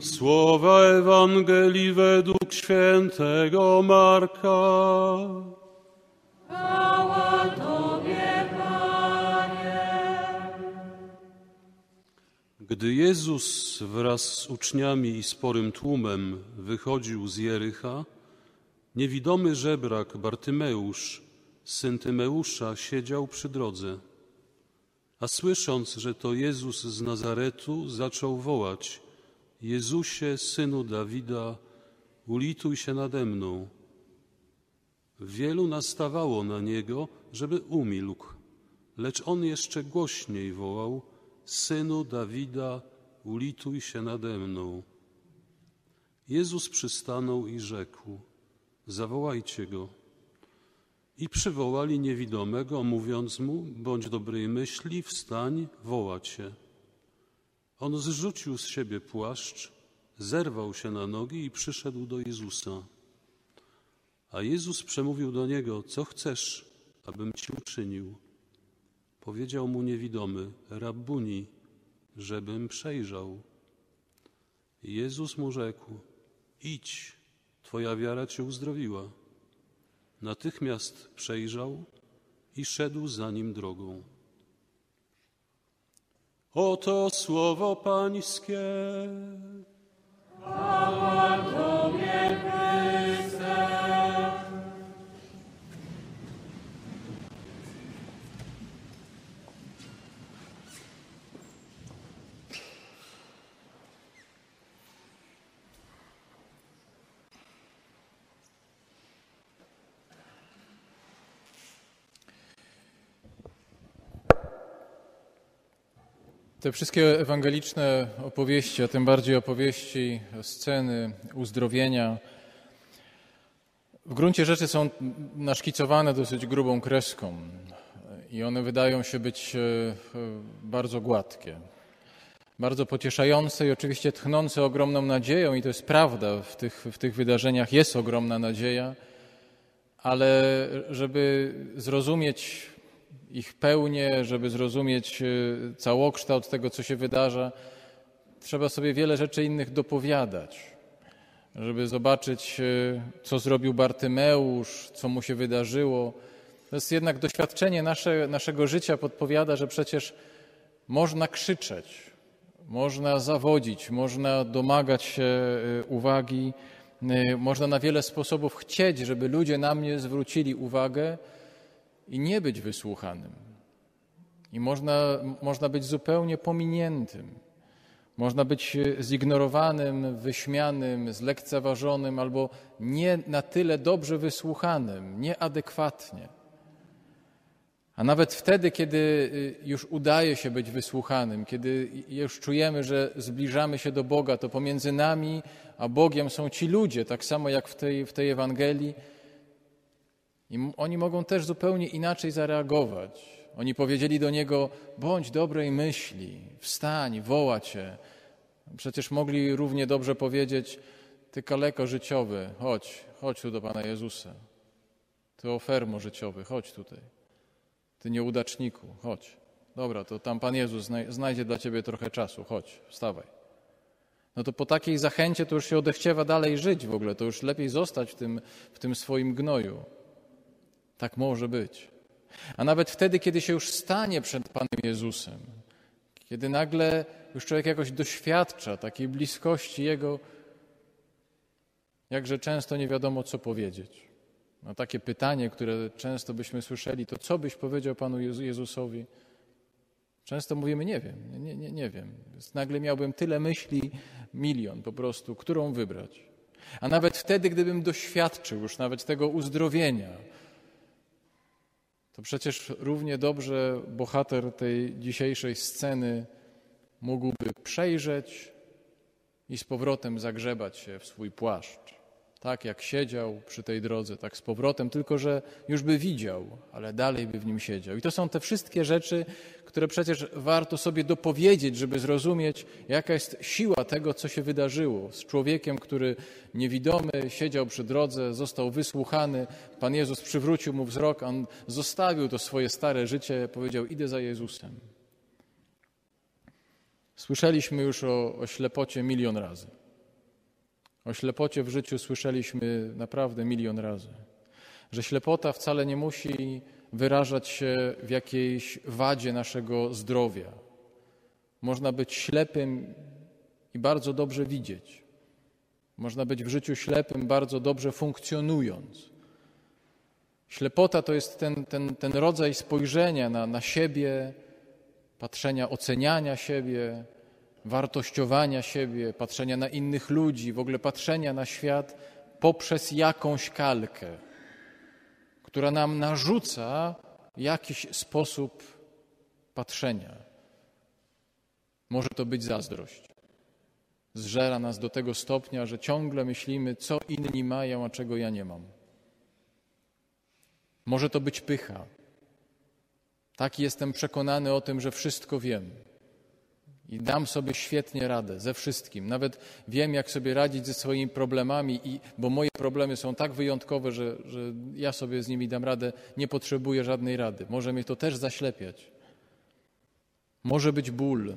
Słowa Ewangelii według świętego Marka. Chwała Tobie, Panie. Gdy Jezus wraz z uczniami i sporym tłumem wychodził z Jericha, niewidomy żebrak Bartymeusz, syn Tymeusza, siedział przy drodze. A słysząc, że to Jezus z Nazaretu, zaczął wołać: Jezusie, synu Dawida, ulituj się nade mną. Wielu nastawało na niego, żeby umilkł, lecz on jeszcze głośniej wołał: Synu Dawida, ulituj się nade mną. Jezus przystanął i rzekł: Zawołajcie go. I przywołali niewidomego, mówiąc mu: Bądź dobrej myśli, wstań, woła cię. On zrzucił z siebie płaszcz, zerwał się na nogi i przyszedł do Jezusa. A Jezus przemówił do niego: Co chcesz, abym ci uczynił? Powiedział mu niewidomy: Rabbuni, żebym przejrzał. Jezus mu rzekł: Idź, twoja wiara cię uzdrowiła. Natychmiast przejrzał i szedł za nim drogą. Oto słowo Pańskie. Te wszystkie ewangeliczne opowieści, a tym bardziej opowieści, sceny uzdrowienia, w gruncie rzeczy są naszkicowane dosyć grubą kreską i one wydają się być e, bardzo gładkie, bardzo pocieszające i oczywiście tchnące ogromną nadzieją, i to jest prawda, w tych, w tych wydarzeniach jest ogromna nadzieja, ale żeby zrozumieć ich pełnię, żeby zrozumieć e, całokształt tego, co się wydarza, trzeba sobie wiele rzeczy innych dopowiadać, żeby zobaczyć, e, co zrobił Bartymeusz, co mu się wydarzyło. To jest jednak doświadczenie nasze, naszego życia podpowiada, że przecież można krzyczeć, można zawodzić, można domagać się e, uwagi, można na wiele sposobów chcieć, żeby ludzie na mnie zwrócili uwagę, i nie być wysłuchanym. I można, można być zupełnie pominiętym. Można być zignorowanym, wyśmianym, zlekceważonym albo nie na tyle dobrze wysłuchanym, nieadekwatnie. A nawet wtedy, kiedy y, już udaje się być wysłuchanym, kiedy już czujemy, że zbliżamy się do Boga, to pomiędzy nami a Bogiem są ci ludzie, tak samo jak w tej, w tej Ewangelii, i oni mogą też zupełnie inaczej zareagować. Oni powiedzieli do niego: bądź dobrej myśli, wstań, woła cię. Przecież mogli równie dobrze powiedzieć: Ty kaleko życiowy, chodź, chodź tu do Pana Jezusa. Ty ofermo życiowy, chodź tutaj. Ty nieudaczniku, chodź. Dobra, to tam Pan Jezus znajdzie dla ciebie trochę czasu, chodź, wstawaj. No to po takiej zachęcie to już się odechciewa dalej żyć w ogóle, to już lepiej zostać w tym, w tym swoim gnoju. Tak może być. A nawet wtedy, kiedy się już stanie przed Panem Jezusem, kiedy nagle już człowiek jakoś doświadcza takiej bliskości Jego, jakże często nie wiadomo, co powiedzieć. No takie pytanie, które często byśmy słyszeli, to co byś powiedział Panu Jezusowi? Często mówimy, nie wiem, nie, nie, nie wiem. Nagle miałbym tyle myśli, milion po prostu, którą wybrać. A nawet wtedy, gdybym doświadczył już nawet tego uzdrowienia, to przecież równie dobrze bohater tej dzisiejszej sceny mógłby przejrzeć i z powrotem zagrzebać się w swój płaszcz. Tak jak siedział przy tej drodze, tak z powrotem, tylko że już by widział, ale dalej by w nim siedział. I to są te wszystkie rzeczy, które przecież warto sobie dopowiedzieć, żeby zrozumieć, jaka jest siła tego, co się wydarzyło z człowiekiem, który niewidomy siedział przy drodze, został wysłuchany. Pan Jezus przywrócił mu wzrok, on zostawił to swoje stare życie, powiedział: Idę za Jezusem. Słyszeliśmy już o, o ślepocie milion razy. O ślepocie w życiu słyszeliśmy naprawdę milion razy. Że ślepota wcale nie musi wyrażać się w jakiejś wadzie naszego zdrowia. Można być ślepym i bardzo dobrze widzieć. Można być w życiu ślepym, bardzo dobrze funkcjonując. Ślepota to jest ten, ten, ten rodzaj spojrzenia na, na siebie, patrzenia, oceniania siebie, wartościowania siebie, patrzenia na innych ludzi, w ogóle patrzenia na świat poprzez jakąś kalkę, która nam narzuca jakiś sposób patrzenia. Może to być zazdrość. Zżera nas do tego stopnia, że ciągle myślimy, co inni mają, a czego ja nie mam. Może to być pycha. Tak jestem przekonany o tym, że wszystko wiem. I dam sobie świetnie radę ze wszystkim. Nawet wiem, jak sobie radzić ze swoimi problemami, i, bo moje problemy są tak wyjątkowe, że, że ja sobie z nimi dam radę, nie potrzebuję żadnej rady. Może mnie to też zaślepiać. Może być ból,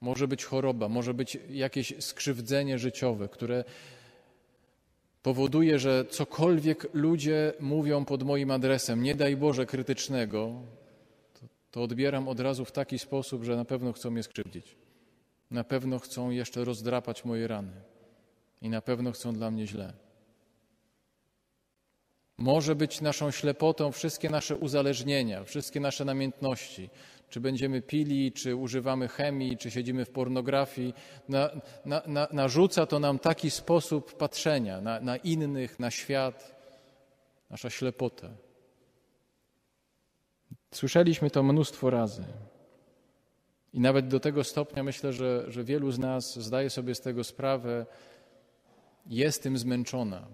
może być choroba, może być jakieś skrzywdzenie życiowe, które powoduje, że cokolwiek ludzie mówią pod moim adresem, nie daj Boże krytycznego, to, odbieram od razu w taki sposób, że na pewno chcą mnie skrzywdzić. Na pewno chcą jeszcze rozdrapać moje rany i na pewno chcą dla mnie źle. Może być naszą ślepotą wszystkie nasze uzależnienia, wszystkie nasze namiętności, czy będziemy pili, czy używamy chemii, czy siedzimy w pornografii, na, na, na, narzuca to nam taki sposób patrzenia na, na innych, na świat, nasza ślepota. Słyszeliśmy to mnóstwo razy. I nawet do tego stopnia myślę, że, że wielu z nas zdaje sobie z tego sprawę, jest tym zmęczona,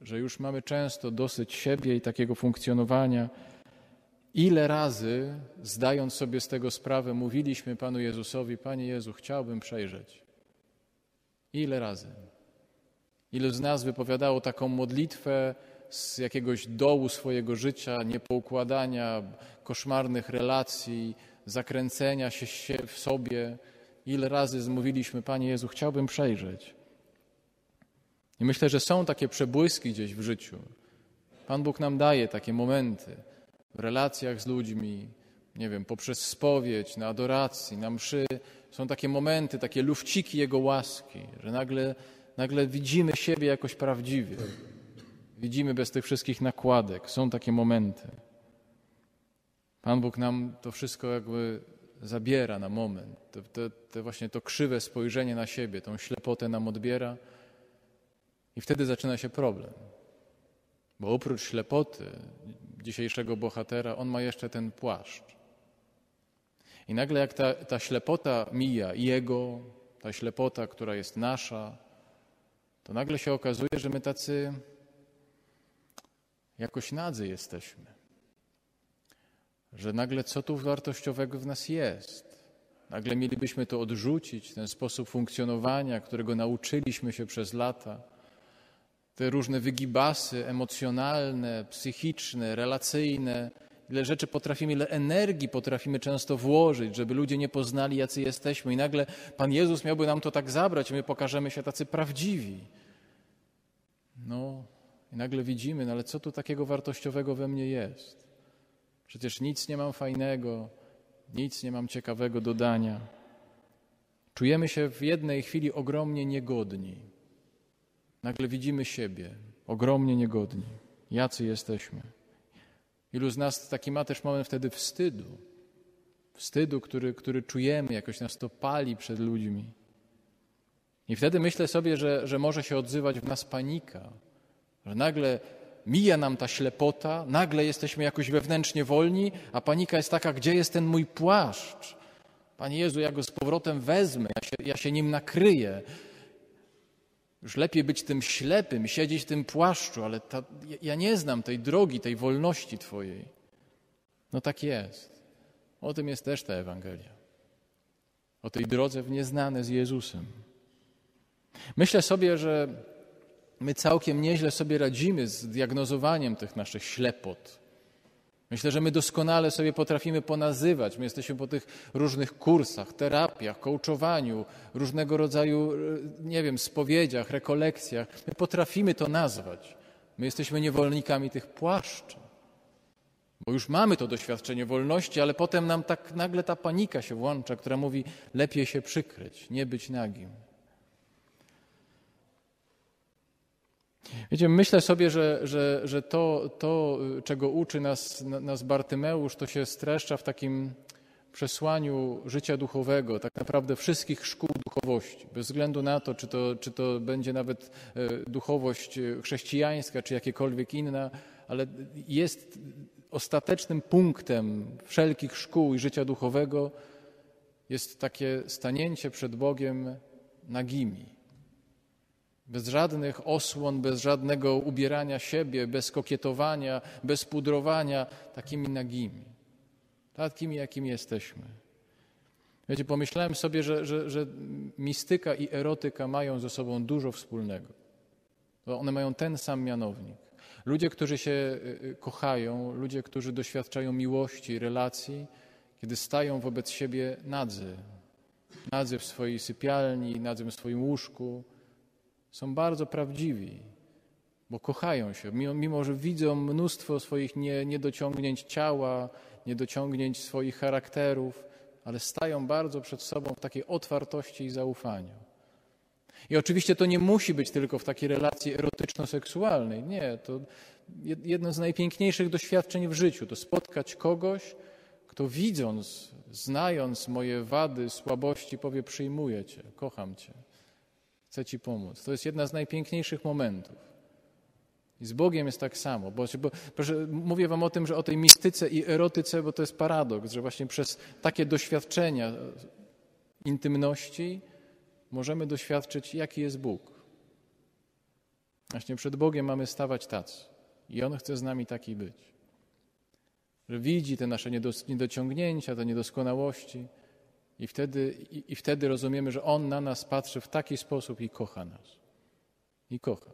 że już mamy często dosyć siebie i takiego funkcjonowania. Ile razy, zdając sobie z tego sprawę, mówiliśmy Panu Jezusowi: Panie Jezu, chciałbym przejrzeć. Ile razy? Ilu z nas wypowiadało taką modlitwę z jakiegoś dołu swojego życia, niepoukładania, koszmarnych relacji, zakręcenia się w sobie? Ile razy zmówiliśmy, Panie Jezu, chciałbym przejrzeć. I myślę, że są takie przebłyski gdzieś w życiu. Pan Bóg nam daje takie momenty w relacjach z ludźmi, nie wiem, poprzez spowiedź, na adoracji, na mszy. Są takie momenty, takie lufciki Jego łaski, że nagle, nagle widzimy siebie jakoś prawdziwie. Widzimy bez tych wszystkich nakładek. Są takie momenty. Pan Bóg nam to wszystko jakby zabiera na moment. To, to, to właśnie to krzywe spojrzenie na siebie, tą ślepotę nam odbiera. I wtedy zaczyna się problem. Bo oprócz ślepoty dzisiejszego bohatera, on ma jeszcze ten płaszcz. I nagle jak ta, ta ślepota mija jego, ta ślepota, która jest nasza, to nagle się okazuje, że my tacy jakoś nadzy jesteśmy. Że nagle co tu wartościowego w nas jest? Nagle mielibyśmy to odrzucić, ten sposób funkcjonowania, którego nauczyliśmy się przez lata te różne wygibasy emocjonalne, psychiczne, relacyjne, ile rzeczy potrafimy, ile energii potrafimy często włożyć, żeby ludzie nie poznali, jacy jesteśmy. I nagle Pan Jezus miałby nam to tak zabrać, my pokażemy się tacy prawdziwi. No, i nagle widzimy, no ale co tu takiego wartościowego we mnie jest? Przecież nic nie mam fajnego, nic nie mam ciekawego dodania. Czujemy się w jednej chwili ogromnie niegodni nagle widzimy siebie ogromnie niegodni. Jacy jesteśmy. Ilu z nas taki ma też moment wtedy wstydu. Wstydu, który, który czujemy, jakoś nas to pali przed ludźmi. I wtedy myślę sobie, że, że może się odzywać w nas panika, że nagle mija nam ta ślepota, nagle jesteśmy jakoś wewnętrznie wolni, a panika jest taka, gdzie jest ten mój płaszcz? Panie Jezu, ja go z powrotem wezmę, ja się, ja się nim nakryję. Już lepiej być tym ślepym, siedzieć w tym płaszczu, ale ta, ja nie znam tej drogi, tej wolności Twojej. No tak jest. O tym jest też ta Ewangelia. O tej drodze w nieznane z Jezusem. Myślę sobie, że my całkiem nieźle sobie radzimy z diagnozowaniem tych naszych ślepot. Myślę, że my doskonale sobie potrafimy ponazywać. My jesteśmy po tych różnych kursach, terapiach, coachowaniu, różnego rodzaju, e, nie wiem, spowiedziach, rekolekcjach. My potrafimy to nazwać. My jesteśmy niewolnikami tych płaszczy. Bo już mamy to doświadczenie wolności, ale potem nam tak nagle ta panika się włącza, która mówi: lepiej się przykryć, nie być nagim. Wiecie, myślę sobie, że, że, że to, to, czego uczy nas, nas Bartymeusz, to się streszcza w takim przesłaniu życia duchowego, tak naprawdę wszystkich szkół duchowości, bez względu na to, czy to, czy to będzie nawet e, duchowość chrześcijańska, czy jakiekolwiek inna, ale jest ostatecznym punktem wszelkich szkół i życia duchowego jest takie stanięcie przed Bogiem nagimi. Bez żadnych osłon, bez żadnego ubierania siebie, bez kokietowania, bez pudrowania, takimi nagimi. Takimi, jakimi jesteśmy. Wiecie, pomyślałem sobie, że, że, że mistyka i erotyka mają ze sobą dużo wspólnego. One mają ten sam mianownik. Ludzie, którzy się y, y, kochają, ludzie, którzy doświadczają miłości, relacji, kiedy stają wobec siebie nadzy, nadzy w swojej sypialni, nadzy w swoim łóżku, są bardzo prawdziwi, bo kochają się, mimo, mimo że widzą mnóstwo swoich nie, niedociągnięć ciała, niedociągnięć swoich charakterów, ale stają bardzo przed sobą w takiej otwartości i zaufaniu. I oczywiście to nie musi być tylko w takiej relacji erotyczno-seksualnej. Nie, to jedno z najpiękniejszych doświadczeń w życiu to spotkać kogoś, kto widząc, znając moje wady, słabości, powie: Przyjmuję Cię, kocham Cię, chcę Ci pomóc. To jest jedna z najpiękniejszych momentów. I z Bogiem jest tak samo. Bo, bo, proszę, mówię Wam o tym, że o tej mistyce i erotyce, bo to jest paradoks, że właśnie przez takie doświadczenia intymności możemy doświadczyć, jaki jest Bóg. Właśnie przed Bogiem mamy stawać tacy. I On chce z nami taki być. Że widzi te nasze niedociągnięcia, te niedoskonałości, i wtedy, i, i wtedy rozumiemy, że On na nas patrzy w taki sposób i kocha nas. I kocha.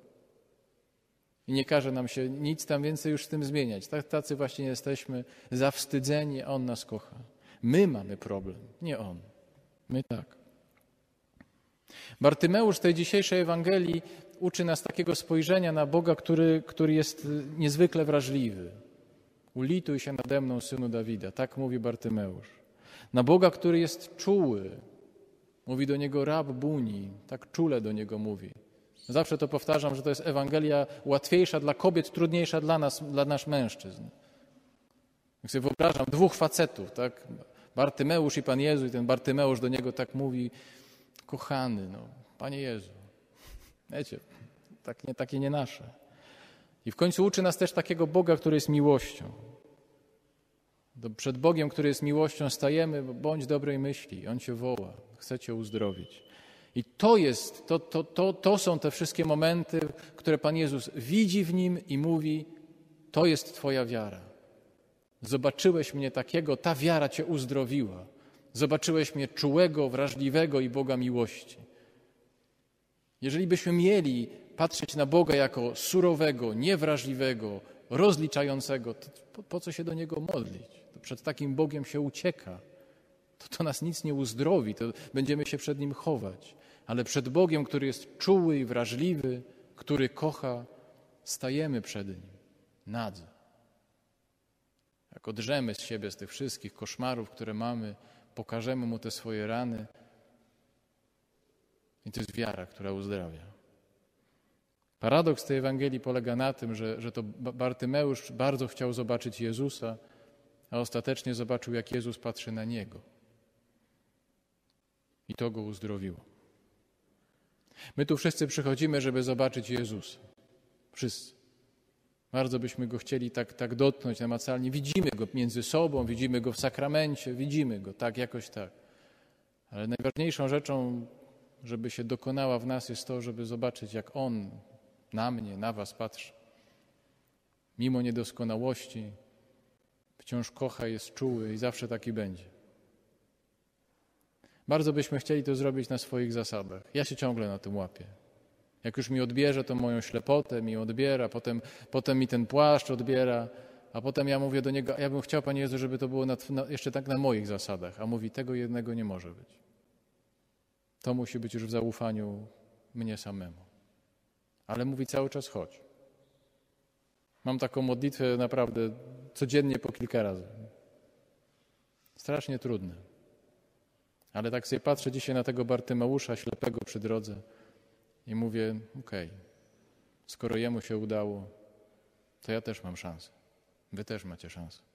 I nie każe nam się nic tam więcej już z tym zmieniać. Tak, tacy właśnie jesteśmy zawstydzeni, a On nas kocha. My mamy problem, nie On. My tak. Bartymeusz tej dzisiejszej Ewangelii uczy nas takiego spojrzenia na Boga, który, który jest niezwykle wrażliwy. Ulituj się nade mną, synu Dawida. Tak mówi Bartymeusz. Na Boga, który jest czuły. Mówi do niego rab buni. Tak czule do niego mówi. Zawsze to powtarzam, że to jest Ewangelia łatwiejsza dla kobiet, trudniejsza dla nas, dla nas mężczyzn. Jak sobie wyobrażam dwóch facetów, tak? Bartymeusz i Pan Jezu i ten Bartymeusz do niego tak mówi, kochany, no, Panie Jezu. Wiecie, tak nie, takie nie nasze. I w końcu uczy nas też takiego Boga, który jest miłością. Przed Bogiem, który jest miłością, stajemy, bądź dobrej myśli. On cię woła, chce cię uzdrowić. I to jest, to, to, to, to są te wszystkie momenty, które Pan Jezus widzi w nim i mówi: To jest Twoja wiara. Zobaczyłeś mnie takiego, ta wiara Cię uzdrowiła. Zobaczyłeś mnie czułego, wrażliwego i Boga miłości. Jeżeli byśmy mieli patrzeć na Boga jako surowego, niewrażliwego, rozliczającego, to po, po co się do Niego modlić? Przed takim Bogiem się ucieka. To, to nas nic nie uzdrowi, to będziemy się przed Nim chować. Ale przed Bogiem, który jest czuły i wrażliwy, który kocha, stajemy przed Nim nadzy. Jak odrzemy z siebie z tych wszystkich koszmarów, które mamy, pokażemy Mu te swoje rany. I to jest wiara, która uzdrawia. Paradoks tej Ewangelii polega na tym, że, że to Bartymeusz bardzo chciał zobaczyć Jezusa, a ostatecznie zobaczył, jak Jezus patrzy na niego. I to go uzdrowiło. My tu wszyscy przychodzimy, żeby zobaczyć Jezusa. Wszyscy. Bardzo byśmy go chcieli tak, tak dotknąć namacalnie. Widzimy go między sobą, widzimy go w sakramencie, widzimy go tak, jakoś tak. Ale najważniejszą rzeczą, żeby się dokonała w nas, jest to, żeby zobaczyć, jak On na mnie, na Was patrzy. Mimo niedoskonałości, wciąż kocha, jest czuły i zawsze taki będzie. Bardzo byśmy chcieli to zrobić na swoich zasadach. Ja się ciągle na tym łapię. Jak już mi odbierze to moją ślepotę, mi odbiera, potem, potem mi ten płaszcz odbiera, A potem ja mówię do niego, ja bym chciał, Panie Jezu, żeby to było na, na, jeszcze tak na moich zasadach. A mówi, tego jednego nie może być. To musi być już w zaufaniu mnie samemu. Ale mówi cały czas chodź. Mam taką modlitwę naprawdę codziennie po kilka razy. Strasznie trudne. Ale tak sobie patrzę dzisiaj na tego Bartymeusza ślepego przy drodze i mówię, okej, okay, skoro jemu się udało, to ja też mam szansę. Wy też macie szansę.